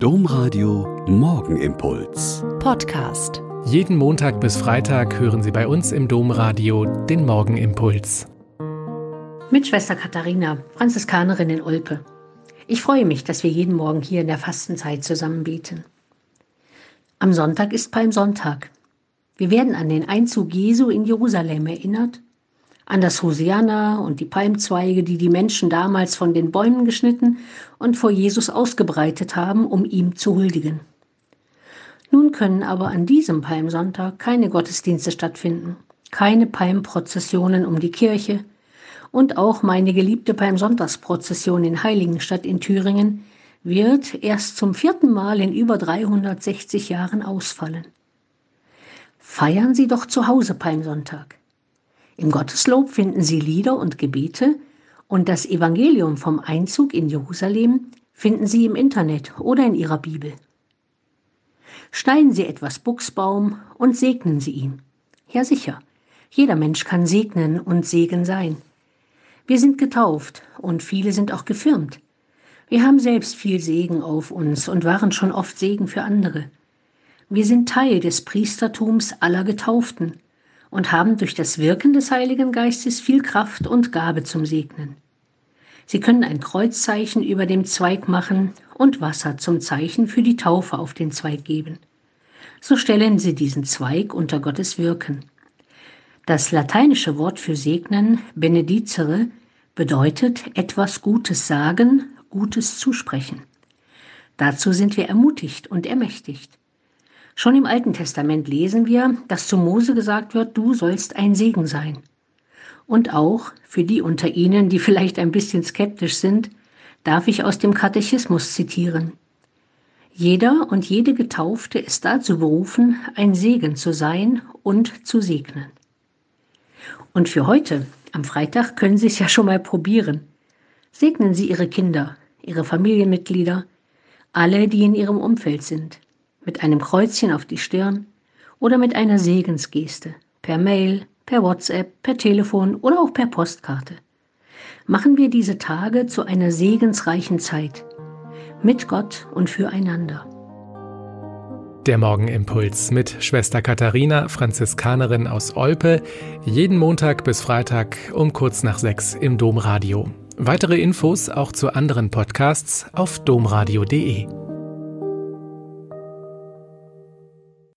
Domradio Morgenimpuls. Podcast. Jeden Montag bis Freitag hören Sie bei uns im Domradio den Morgenimpuls. Mit Schwester Katharina, Franziskanerin in Olpe. Ich freue mich, dass wir jeden Morgen hier in der Fastenzeit zusammen beten. Am Sonntag ist Palmsonntag. Wir werden an den Einzug Jesu in Jerusalem erinnert, an das Hosianna und die Palmzweige, die die Menschen damals von den Bäumen geschnitten und vor Jesus ausgebreitet haben, um ihm zu huldigen. Nun können aber an diesem Palmsonntag keine Gottesdienste stattfinden, keine Palmprozessionen um die Kirche und auch meine geliebte Palmsonntagsprozession in Heiligenstadt in Thüringen wird erst zum vierten Mal in über 360 Jahren ausfallen. Feiern Sie doch zu Hause Palmsonntag. Im Gotteslob finden Sie Lieder und Gebete und das Evangelium vom Einzug in Jerusalem finden Sie im Internet oder in Ihrer Bibel. Schneiden Sie etwas Buchsbaum und segnen Sie ihn. Ja sicher, jeder Mensch kann segnen und Segen sein. Wir sind getauft und viele sind auch gefirmt. Wir haben selbst viel Segen auf uns und waren schon oft Segen für andere. Wir sind Teil des Priestertums aller Getauften und haben durch das Wirken des Heiligen Geistes viel Kraft und Gabe zum Segnen. Sie können ein Kreuzzeichen über dem Zweig machen und Wasser zum Zeichen für die Taufe auf den Zweig geben. So stellen Sie diesen Zweig unter Gottes Wirken. Das lateinische Wort für segnen, benedicere, bedeutet etwas Gutes sagen, Gutes zusprechen. Dazu sind wir ermutigt und ermächtigt. Schon im Alten Testament lesen wir, dass zu Mose gesagt wird, du sollst ein Segen sein. Und auch für die unter Ihnen, die vielleicht ein bisschen skeptisch sind, darf ich aus dem Katechismus zitieren. Jeder und jede Getaufte ist dazu berufen, ein Segen zu sein und zu segnen. Und für heute, am Freitag, können Sie es ja schon mal probieren. Segnen Sie Ihre Kinder, Ihre Familienmitglieder, alle, die in Ihrem Umfeld sind, mit einem Kreuzchen auf die Stirn oder mit einer Segensgeste, per Mail, per WhatsApp, per Telefon oder auch per Postkarte. Machen wir diese Tage zu einer segensreichen Zeit. Mit Gott und füreinander. Der Morgenimpuls mit Schwester Katharina, Franziskanerin aus Olpe, jeden Montag bis Freitag um kurz nach sechs im Domradio. Weitere Infos auch zu anderen Podcasts auf domradio.de.